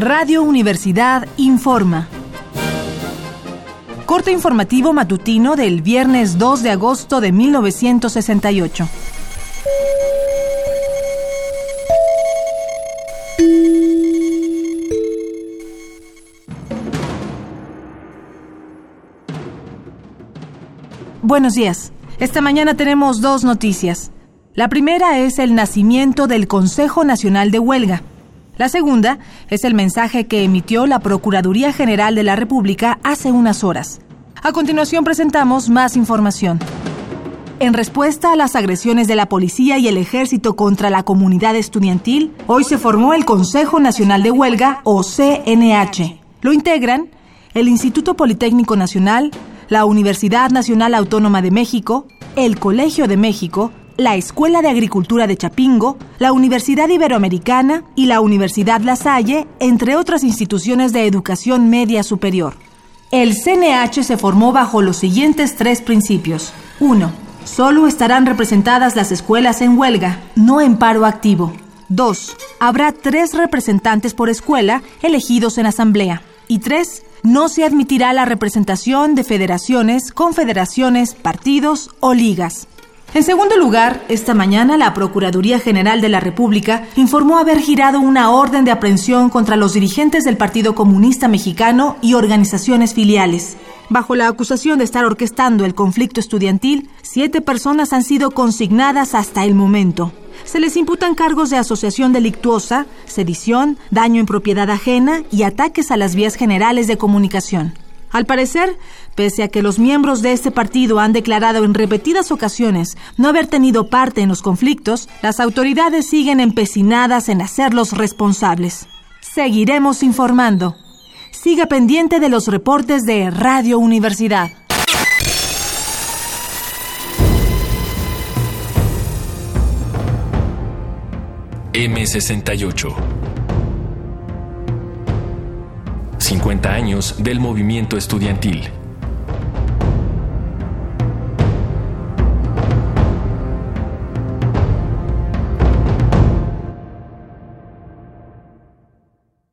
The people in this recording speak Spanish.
Radio Universidad informa. Corte informativo matutino del viernes 2 de agosto de 1968. Buenos días. Esta mañana tenemos dos noticias. La primera es el nacimiento del Consejo Nacional de Huelga. La segunda es el mensaje que emitió la Procuraduría General de la República hace unas horas. A continuación presentamos más información. En respuesta a las agresiones de la policía y el ejército contra la comunidad estudiantil, hoy se formó el Consejo Nacional de Huelga, o CNH. Lo integran el Instituto Politécnico Nacional, la Universidad Nacional Autónoma de México, el Colegio de México, la Escuela de Agricultura de Chapingo, la Universidad Iberoamericana y la Universidad La Salle, entre otras instituciones de educación media superior. El CNH se formó bajo los siguientes tres principios. 1. Solo estarán representadas las escuelas en huelga, no en paro activo. 2. Habrá tres representantes por escuela elegidos en asamblea. Y 3. No se admitirá la representación de federaciones, confederaciones, partidos o ligas. En segundo lugar, esta mañana la Procuraduría General de la República informó haber girado una orden de aprehensión contra los dirigentes del Partido Comunista Mexicano y organizaciones filiales. Bajo la acusación de estar orquestando el conflicto estudiantil, siete personas han sido consignadas hasta el momento. Se les imputan cargos de asociación delictuosa, sedición, daño en propiedad ajena y ataques a las vías generales de comunicación. Al parecer, pese a que los miembros de este partido han declarado en repetidas ocasiones no haber tenido parte en los conflictos, las autoridades siguen empecinadas en hacerlos responsables. Seguiremos informando. Siga pendiente de los reportes de Radio Universidad. M68 50 años del movimiento estudiantil.